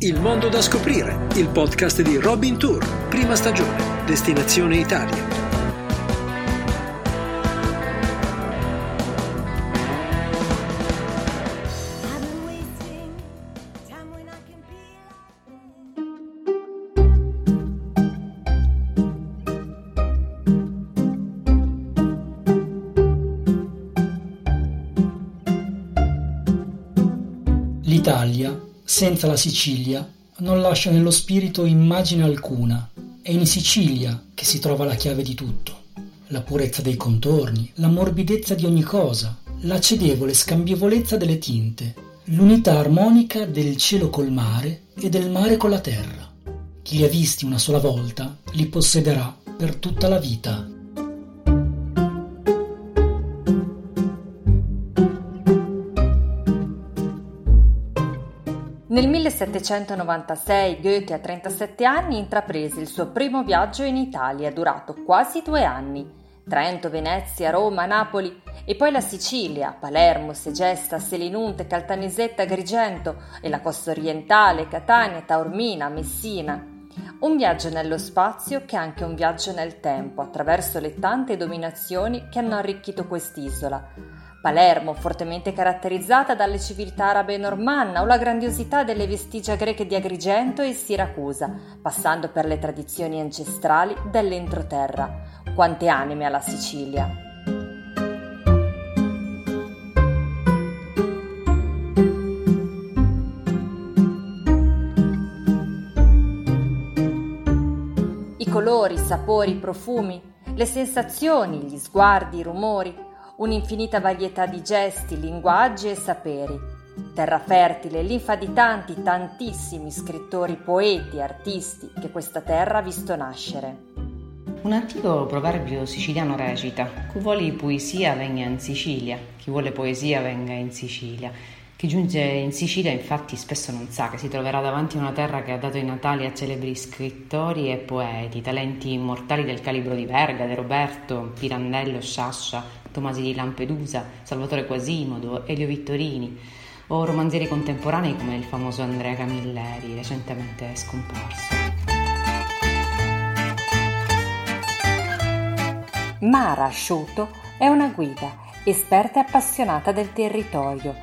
Il mondo da scoprire, il podcast di Robin Tour, prima stagione, destinazione Italia. Senza la Sicilia, non lascia nello spirito immagine alcuna. È in Sicilia che si trova la chiave di tutto. La purezza dei contorni, la morbidezza di ogni cosa, la cedevole scambievolezza delle tinte, l'unità armonica del cielo col mare e del mare con la terra. Chi li ha visti una sola volta li possederà per tutta la vita. 1796 Goethe a 37 anni intraprese il suo primo viaggio in Italia, durato quasi due anni. Trento, Venezia, Roma, Napoli e poi la Sicilia, Palermo, Segesta, Selinunte, Caltanissetta, Agrigento e la costa orientale, Catania, Taormina, Messina. Un viaggio nello spazio che è anche un viaggio nel tempo, attraverso le tante dominazioni che hanno arricchito quest'isola. Palermo, fortemente caratterizzata dalle civiltà arabe normanna o la grandiosità delle vestigia greche di Agrigento e Siracusa, passando per le tradizioni ancestrali dell'entroterra. Quante anime alla Sicilia! I colori, i sapori, i profumi, le sensazioni, gli sguardi, i rumori, un'infinita varietà di gesti, linguaggi e saperi. Terra fertile, linfa di tanti, tantissimi scrittori, poeti, artisti che questa terra ha visto nascere. Un antico proverbio siciliano recita: Chi vuole poesia venga in Sicilia, chi vuole poesia venga in Sicilia. Chi giunge in Sicilia infatti spesso non sa che si troverà davanti a una terra che ha dato i natali a celebri scrittori e poeti, talenti immortali del calibro di Verga, De Roberto, Pirandello, Sciascia, Tomasi di Lampedusa, Salvatore Quasimodo, Elio Vittorini, o romanzieri contemporanei come il famoso Andrea Camilleri, recentemente scomparso. Mara Asciuto è una guida, esperta e appassionata del territorio.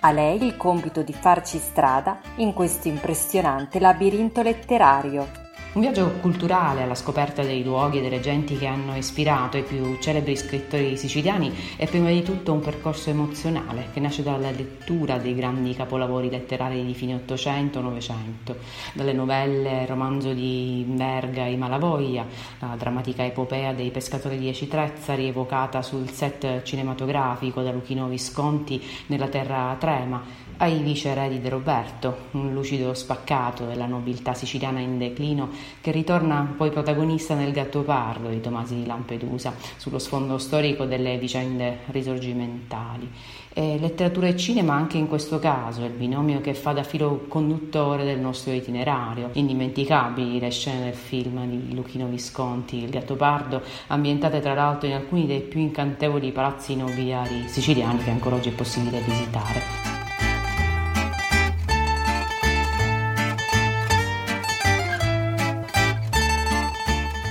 A lei il compito di farci strada in questo impressionante labirinto letterario. Un viaggio culturale alla scoperta dei luoghi e delle genti che hanno ispirato i più celebri scrittori siciliani è prima di tutto un percorso emozionale che nasce dalla lettura dei grandi capolavori letterari di fine Ottocento, Novecento, dalle novelle, il romanzo di Verga I Malavoglia, la drammatica epopea dei pescatori di Ecitrezza rievocata sul set cinematografico da Luchino Visconti nella terra trema, ai viceredi di Roberto, un lucido spaccato della nobiltà siciliana in declino che ritorna poi protagonista nel Gattopardo di Tomasi di Lampedusa, sullo sfondo storico delle vicende risorgimentali. E letteratura e cinema anche in questo caso, il binomio che fa da filo conduttore del nostro itinerario. Indimenticabili le scene del film di Luchino Visconti, Il Gattopardo, ambientate tra l'altro in alcuni dei più incantevoli palazzi nobiliari siciliani che ancora oggi è possibile visitare.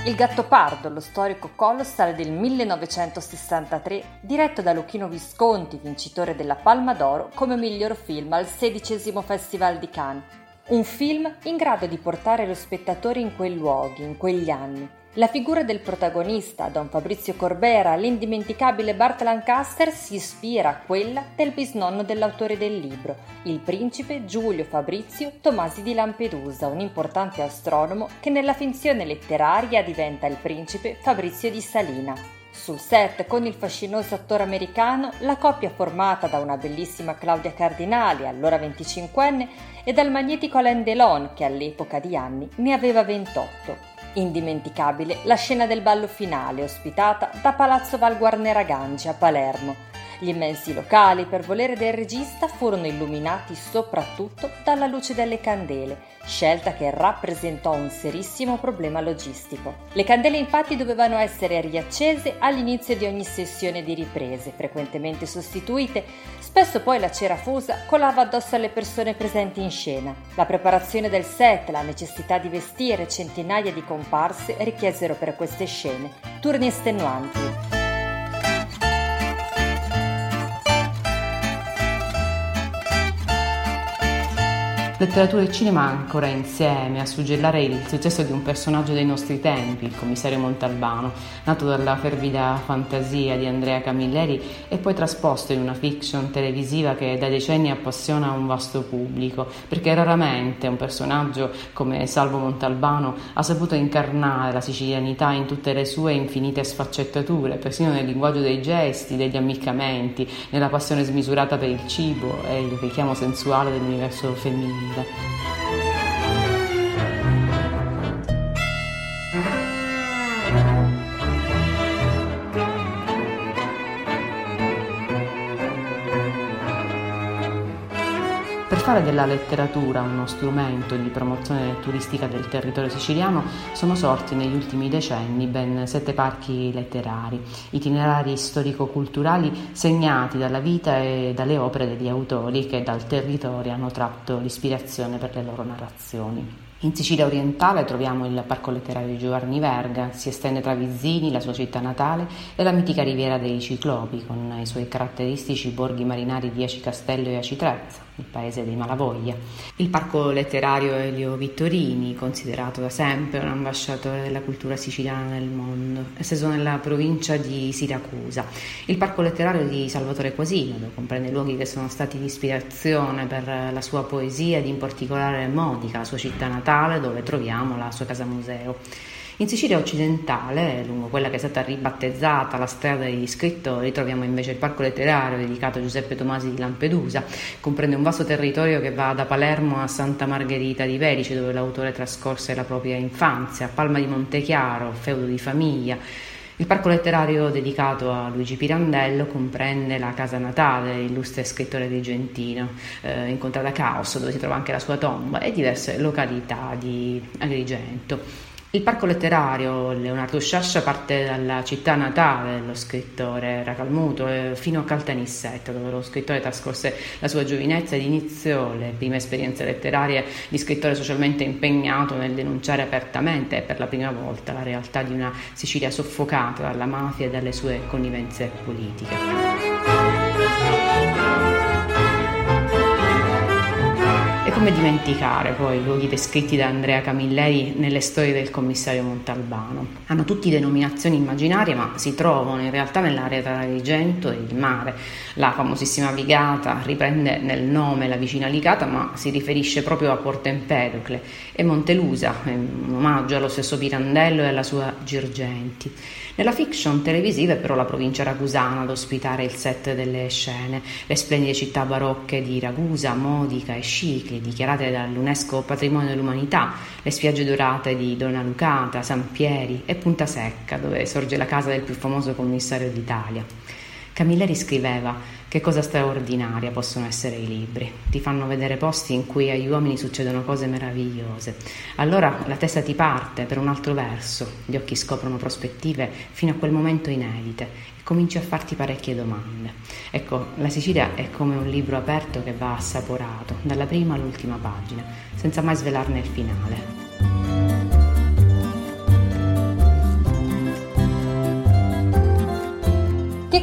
Il Gattopardo, lo storico colossal del 1963, diretto da Luchino Visconti, vincitore della Palma d'Oro come miglior film al XVI Festival di Cannes. Un film in grado di portare lo spettatore in quei luoghi, in quegli anni, la figura del protagonista, Don Fabrizio Corbera, l'indimenticabile Bart Lancaster, si ispira a quella del bisnonno dell'autore del libro, il principe Giulio Fabrizio Tomasi di Lampedusa, un importante astronomo che nella finzione letteraria diventa il principe Fabrizio di Salina. Sul set, con il fascinoso attore americano, la coppia formata da una bellissima Claudia Cardinali, allora 25enne, e dal magnetico Alain Delon, che all'epoca di anni ne aveva 28. Indimenticabile la scena del ballo finale ospitata da Palazzo Val Guarnera Gangi a Palermo. Gli immensi locali, per volere del regista, furono illuminati soprattutto dalla luce delle candele, scelta che rappresentò un serissimo problema logistico. Le candele infatti dovevano essere riaccese all'inizio di ogni sessione di riprese, frequentemente sostituite, spesso poi la cera fusa colava addosso alle persone presenti in scena. La preparazione del set, la necessità di vestire centinaia di comparse richiesero per queste scene turni estenuanti. Letteratura e cinema ancora insieme a suggellare il successo di un personaggio dei nostri tempi, il commissario Montalbano, nato dalla fervida fantasia di Andrea Camilleri e poi trasposto in una fiction televisiva che da decenni appassiona un vasto pubblico, perché raramente un personaggio come Salvo Montalbano ha saputo incarnare la sicilianità in tutte le sue infinite sfaccettature, persino nel linguaggio dei gesti, degli ammiccamenti, nella passione smisurata per il cibo e il richiamo sensuale dell'universo femminile vita. Fare della letteratura uno strumento di promozione turistica del territorio siciliano sono sorti negli ultimi decenni ben sette parchi letterari, itinerari storico-culturali segnati dalla vita e dalle opere degli autori che dal territorio hanno tratto l'ispirazione per le loro narrazioni. In Sicilia orientale troviamo il Parco letterario di Giovanni Verga, si estende tra Vizzini, la sua città natale, e la mitica riviera dei Ciclopi, con i suoi caratteristici borghi marinari di Aci Castello e Aci Trezza, il paese dei Malavoglia. Il Parco letterario Elio Vittorini, considerato da sempre un ambasciatore della cultura siciliana nel mondo, esteso nella provincia di Siracusa. Il Parco letterario di Salvatore Quasimodo comprende luoghi che sono stati di ispirazione per la sua poesia ed in particolare Modica, la sua città Natale dove troviamo la sua casa museo. In Sicilia occidentale, lungo quella che è stata ribattezzata la strada degli scrittori, troviamo invece il parco letterario dedicato a Giuseppe Tomasi di Lampedusa. Comprende un vasto territorio che va da Palermo a Santa Margherita di Verice, dove l'autore trascorse la propria infanzia, Palma di Montechiaro, feudo di famiglia. Il parco letterario dedicato a Luigi Pirandello comprende la casa natale dell'illustre scrittore argentino, eh, incontrata a Caos, dove si trova anche la sua tomba, e diverse località di Agrigento. Il parco letterario Leonardo Sciascia parte dalla città natale dello scrittore Racalmuto eh, fino a Caltanissetta, dove lo scrittore trascorse la sua giovinezza ed iniziò le prime esperienze letterarie di scrittore socialmente impegnato nel denunciare apertamente per la prima volta la realtà di una Sicilia soffocata dalla mafia e dalle sue connivenze politiche. Come dimenticare poi i luoghi descritti da Andrea Camilleri nelle storie del commissario Montalbano? Hanno tutti denominazioni immaginarie, ma si trovano in realtà nell'area tra Agrigento e il mare. La famosissima Vigata riprende nel nome la vicina Licata, ma si riferisce proprio a Porto Empedocle e Montelusa, un omaggio allo stesso Pirandello e alla sua Girgenti. Nella fiction televisiva è però la provincia ragusana ad ospitare il set delle scene, le splendide città barocche di Ragusa, Modica e Scicli, dichiarate dall'UNESCO Patrimonio dell'Umanità, le spiagge dorate di Donna Lucata, San Pieri e Punta Secca, dove sorge la casa del più famoso commissario d'Italia. Camilleri scriveva che cosa straordinaria possono essere i libri. Ti fanno vedere posti in cui agli uomini succedono cose meravigliose. Allora la testa ti parte per un altro verso, gli occhi scoprono prospettive fino a quel momento inedite e cominci a farti parecchie domande. Ecco, la Sicilia è come un libro aperto che va assaporato, dalla prima all'ultima pagina, senza mai svelarne il finale.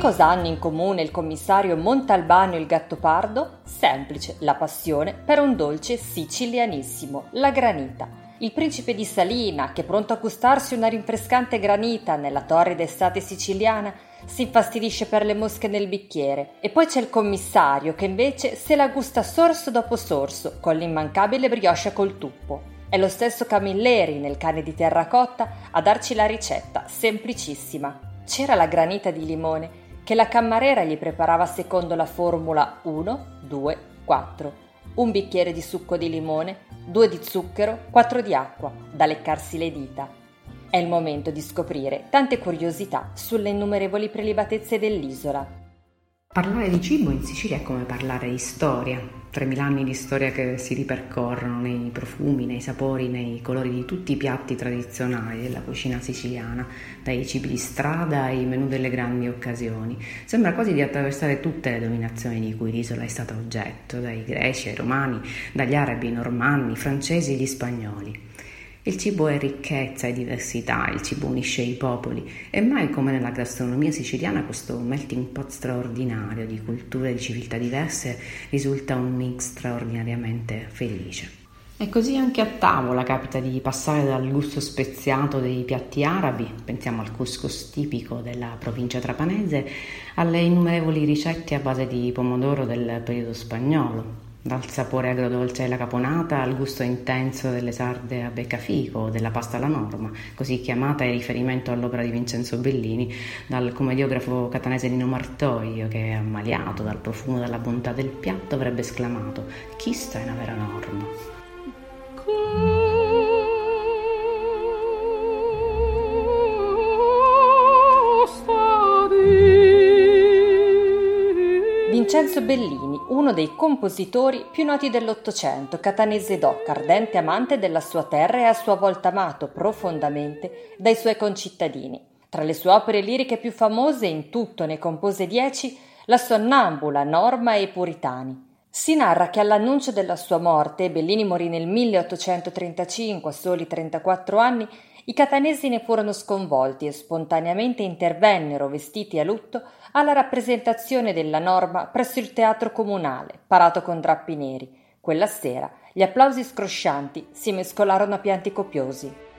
Cosa hanno in comune il commissario Montalbano e il Gattopardo? Semplice, la passione per un dolce sicilianissimo, la granita. Il principe di Salina, che pronto a gustarsi una rinfrescante granita nella torrida estate siciliana, si infastidisce per le mosche nel bicchiere. E poi c'è il commissario, che invece se la gusta sorso dopo sorso, con l'immancabile brioche col tuppo. È lo stesso Camilleri, nel cane di terracotta, a darci la ricetta, semplicissima. C'era la granita di limone che la cammarera gli preparava secondo la formula 1, 2, 4. Un bicchiere di succo di limone, due di zucchero, quattro di acqua, da leccarsi le dita. È il momento di scoprire tante curiosità sulle innumerevoli prelibatezze dell'isola. Parlare di cibo in Sicilia è come parlare di storia, 3.000 anni di storia che si ripercorrono nei profumi, nei sapori, nei colori di tutti i piatti tradizionali della cucina siciliana, dai cibi di strada ai menù delle grandi occasioni. Sembra quasi di attraversare tutte le dominazioni di cui l'isola è stata oggetto, dai greci ai romani, dagli arabi normanni, francesi agli spagnoli. Il cibo è ricchezza e diversità, il cibo unisce i popoli e mai come nella gastronomia siciliana questo melting pot straordinario di culture e di civiltà diverse risulta un mix straordinariamente felice. E così anche a tavola capita di passare dal gusto speziato dei piatti arabi, pensiamo al couscous tipico della provincia trapanese, alle innumerevoli ricette a base di pomodoro del periodo spagnolo, dal sapore agrodolce della caponata al gusto intenso delle sarde a beccafico della pasta alla norma, così chiamata in riferimento all'opera di Vincenzo Bellini, dal commediografo catanese Nino Martoglio che, ammaliato dal profumo e dalla bontà del piatto, avrebbe esclamato «Chi sta in una vera norma?» Vincenzo Bellini, uno dei compositori più noti dell'Ottocento, catanese doc, ardente amante della sua terra e a sua volta amato profondamente dai suoi concittadini. Tra le sue opere liriche più famose, in tutto ne compose dieci, la Sonnambula, Norma e Puritani. Si narra che all'annuncio della sua morte, Bellini morì nel 1835 a soli 34 anni, i catanesi ne furono sconvolti e spontaneamente intervennero vestiti a lutto alla rappresentazione della norma presso il teatro comunale, parato con drappi neri. Quella sera gli applausi scroscianti si mescolarono a pianti copiosi.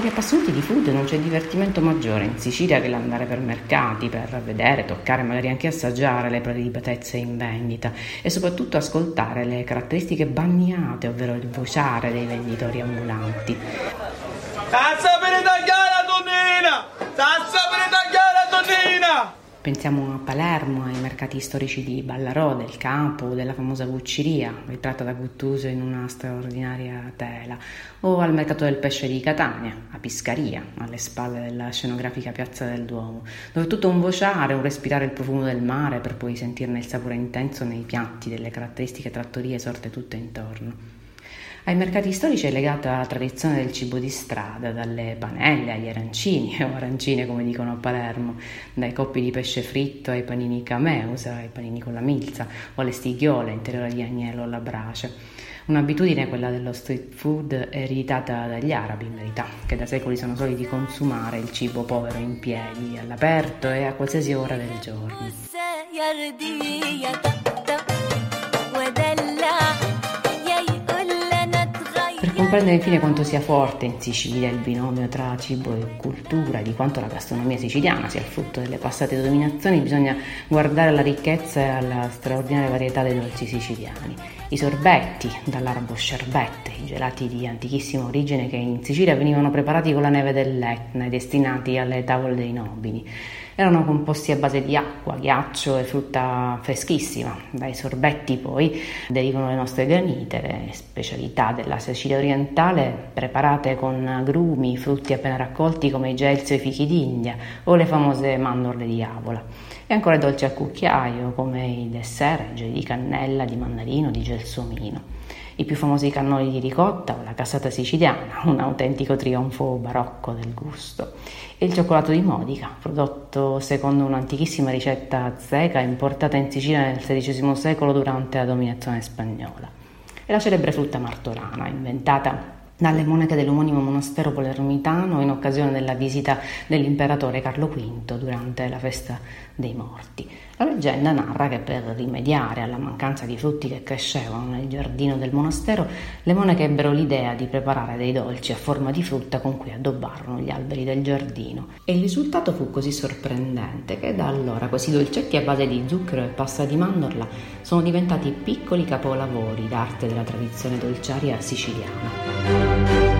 Gli appassionati di food non c'è divertimento maggiore in Sicilia che l'andare per mercati, per vedere, toccare, magari anche assaggiare le prelibatezze in vendita e soprattutto ascoltare le caratteristiche bagnate, ovvero il vociare dei venditori ambulanti. Cazzo per tagliare, donnina! Cazzo per tagliare, donnina! Pensiamo a Palermo, ai mercati storici di Ballarò, del Campo, della famosa Gucciria, ritratta da Guttuso in una straordinaria tela, o al mercato del pesce di Catania, a Piscaria, alle spalle della scenografica Piazza del Duomo, dove tutto un vociare, un respirare il profumo del mare per poi sentirne il sapore intenso nei piatti delle caratteristiche trattorie sorte tutte intorno. Ai mercati storici è legata la tradizione del cibo di strada, dalle panelle agli arancini, o arancine come dicono a Palermo, dai coppi di pesce fritto ai panini cameusa, ai panini con la milza, o alle stighiole interiore di agnello alla brace. Un'abitudine, quella dello street food, ereditata dagli arabi in verità, che da secoli sono soliti consumare il cibo povero in piedi, all'aperto e a qualsiasi ora del giorno. Comprendere infine quanto sia forte in Sicilia il binomio tra cibo e cultura, di quanto la gastronomia siciliana sia il frutto delle passate dominazioni, bisogna guardare alla ricchezza e alla straordinaria varietà dei dolci siciliani. I sorbetti, dall'arabo sherbette, i gelati di antichissima origine che in Sicilia venivano preparati con la neve dell'Etna e destinati alle tavole dei nobili erano composti a base di acqua, ghiaccio e frutta freschissima. Dai sorbetti poi derivano le nostre granite, le specialità della Sicilia orientale preparate con agrumi, frutti appena raccolti come i gelsi o i fichi d'India o le famose mandorle di avola. E ancora dolci a cucchiaio come i dessert, di cannella, di mandarino, di gelsomino i più famosi cannoli di ricotta o la cassata siciliana, un autentico trionfo barocco del gusto, e il cioccolato di Modica, prodotto secondo un'antichissima ricetta azteca importata in Sicilia nel XVI secolo durante la dominazione spagnola, e la celebre frutta martorana, inventata dalle monache dell'omonimo monastero palermitano in occasione della visita dell'imperatore Carlo V durante la festa dei morti. La leggenda narra che per rimediare alla mancanza di frutti che crescevano nel giardino del monastero, le monache ebbero l'idea di preparare dei dolci a forma di frutta con cui addobbarono gli alberi del giardino. E il risultato fu così sorprendente che da allora questi dolcetti a base di zucchero e pasta di mandorla sono diventati piccoli capolavori d'arte della tradizione dolciaria siciliana.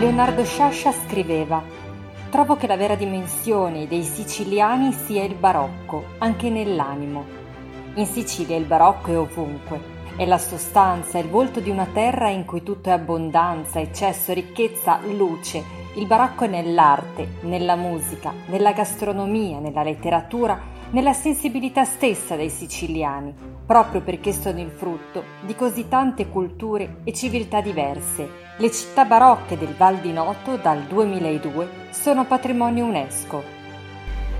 Leonardo Sciascia scriveva Trovo che la vera dimensione dei siciliani sia il barocco, anche nell'animo. In Sicilia il barocco è ovunque, è la sostanza, è il volto di una terra in cui tutto è abbondanza, eccesso, ricchezza, luce. Il barocco è nell'arte, nella musica, nella gastronomia, nella letteratura, nella sensibilità stessa dei siciliani, proprio perché sono il frutto di così tante culture e civiltà diverse. Le città barocche del Val di Noto dal 2002 sono patrimonio UNESCO.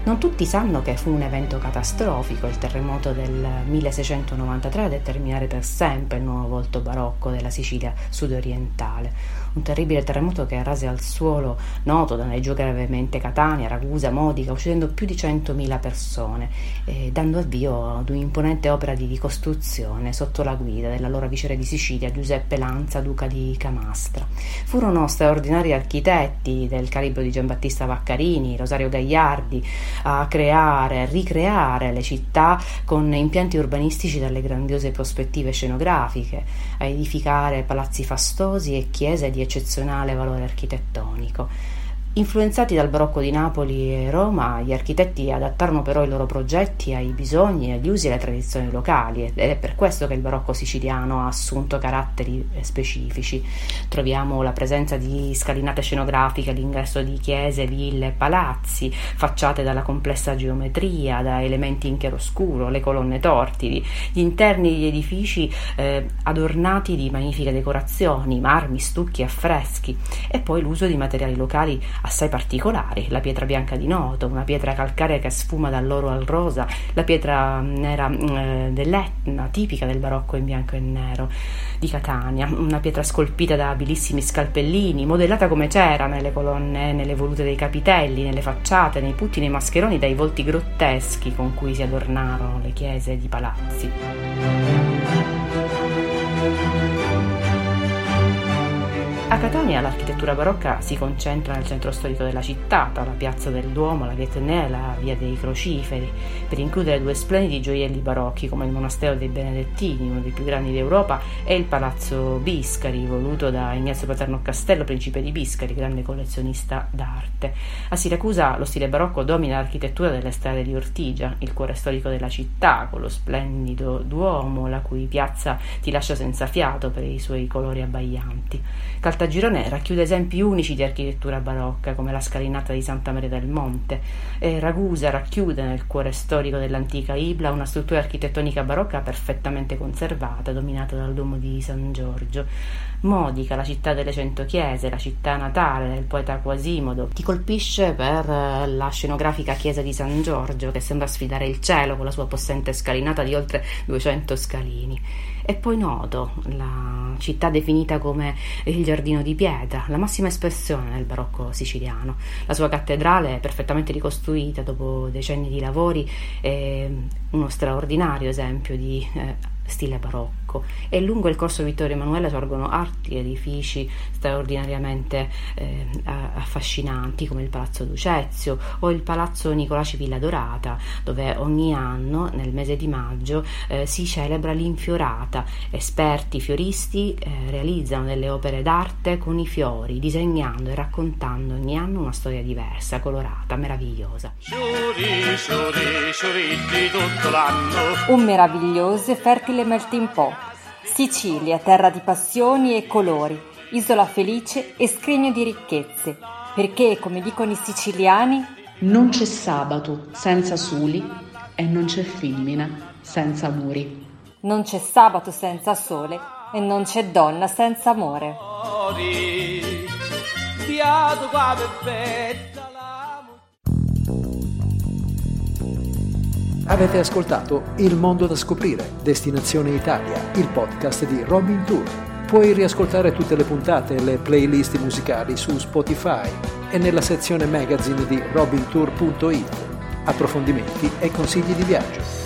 Non tutti sanno che fu un evento catastrofico, il terremoto del 1693, a determinare per sempre il nuovo volto barocco della Sicilia sudorientale un terribile terremoto che rase al suolo Noto, danneggiò gravemente Catania, Ragusa, Modica, uccidendo più di 100.000 persone, e dando avvio ad un'imponente opera di ricostruzione sotto la guida dell'allora viceré di Sicilia Giuseppe Lanza, duca di Camastra. Furono straordinari architetti del calibro di Giambattista Vaccarini, Rosario Gagliardi, a creare, ricreare le città con impianti urbanistici dalle grandiose prospettive scenografiche, a edificare palazzi fastosi e chiese di eccezionale valore architettonico. Influenzati dal barocco di Napoli e Roma, gli architetti adattarono però i loro progetti ai bisogni, agli usi e alle tradizioni locali ed è per questo che il barocco siciliano ha assunto caratteri specifici. Troviamo la presenza di scalinate scenografiche all'ingresso di chiese, ville, palazzi, facciate dalla complessa geometria, da elementi in chiaroscuro, le colonne tortili, gli interni degli edifici eh, adornati di magnifiche decorazioni, marmi, stucchi, affreschi e poi l'uso di materiali locali assai particolari, la pietra bianca di Noto, una pietra calcarea che sfuma dall'oro al rosa, la pietra nera mm, eh, dell'Etna, tipica del barocco in bianco e nero di Catania, una pietra scolpita da abilissimi scalpellini, modellata come c'era nelle colonne, nelle volute dei capitelli, nelle facciate, nei putti, nei mascheroni, dai volti grotteschi con cui si adornarono le chiese di palazzi. A Catania l'architettura barocca si concentra nel centro storico della città, tra la piazza del Duomo, la via Etnea e la via dei Crociferi, per includere due splendidi gioielli barocchi come il monastero dei Benedettini, uno dei più grandi d'Europa, e il palazzo Biscari, voluto da Ignazio Paterno Castello, principe di Biscari, grande collezionista d'arte. A Siracusa lo stile barocco domina l'architettura delle strade di Ortigia, il cuore storico della città, con lo splendido Duomo, la cui piazza ti lascia senza fiato per i suoi colori abbaglianti. Caltagirone racchiude esempi unici di architettura barocca, come la scalinata di Santa Maria del Monte. E Ragusa racchiude nel cuore storico dell'antica Ibla una struttura architettonica barocca perfettamente conservata, dominata dal Duomo di San Giorgio. Modica, la città delle cento chiese, la città natale del poeta Quasimodo, ti colpisce per eh, la scenografica chiesa di San Giorgio, che sembra sfidare il cielo con la sua possente scalinata di oltre 200 scalini. E poi Noto, la città definita come il giardino di pietra, la massima espressione del barocco siciliano. La sua cattedrale perfettamente ricostruita dopo decenni di lavori, è uno straordinario esempio di eh, stile barocco e lungo il corso Vittorio Emanuele sorgono altri edifici straordinariamente eh, affascinanti come il Palazzo Ducezio o il Palazzo Nicolaci Villa Dorata dove ogni anno nel mese di maggio eh, si celebra l'infiorata. Esperti fioristi eh, realizzano delle opere d'arte con i fiori disegnando e raccontando ogni anno una storia diversa, colorata, meravigliosa. Fiori tutto l'anno. Un meraviglioso e fertile melting pot. Sicilia, terra di passioni e colori, isola felice e scrigno di ricchezze, perché, come dicono i siciliani, non c'è sabato senza soli e non c'è femmina senza amori. Non c'è sabato senza sole e non c'è donna senza amore. Avete ascoltato Il mondo da scoprire, Destinazione Italia, il podcast di Robin Tour. Puoi riascoltare tutte le puntate e le playlist musicali su Spotify e nella sezione magazine di robintour.it. approfondimenti e consigli di viaggio.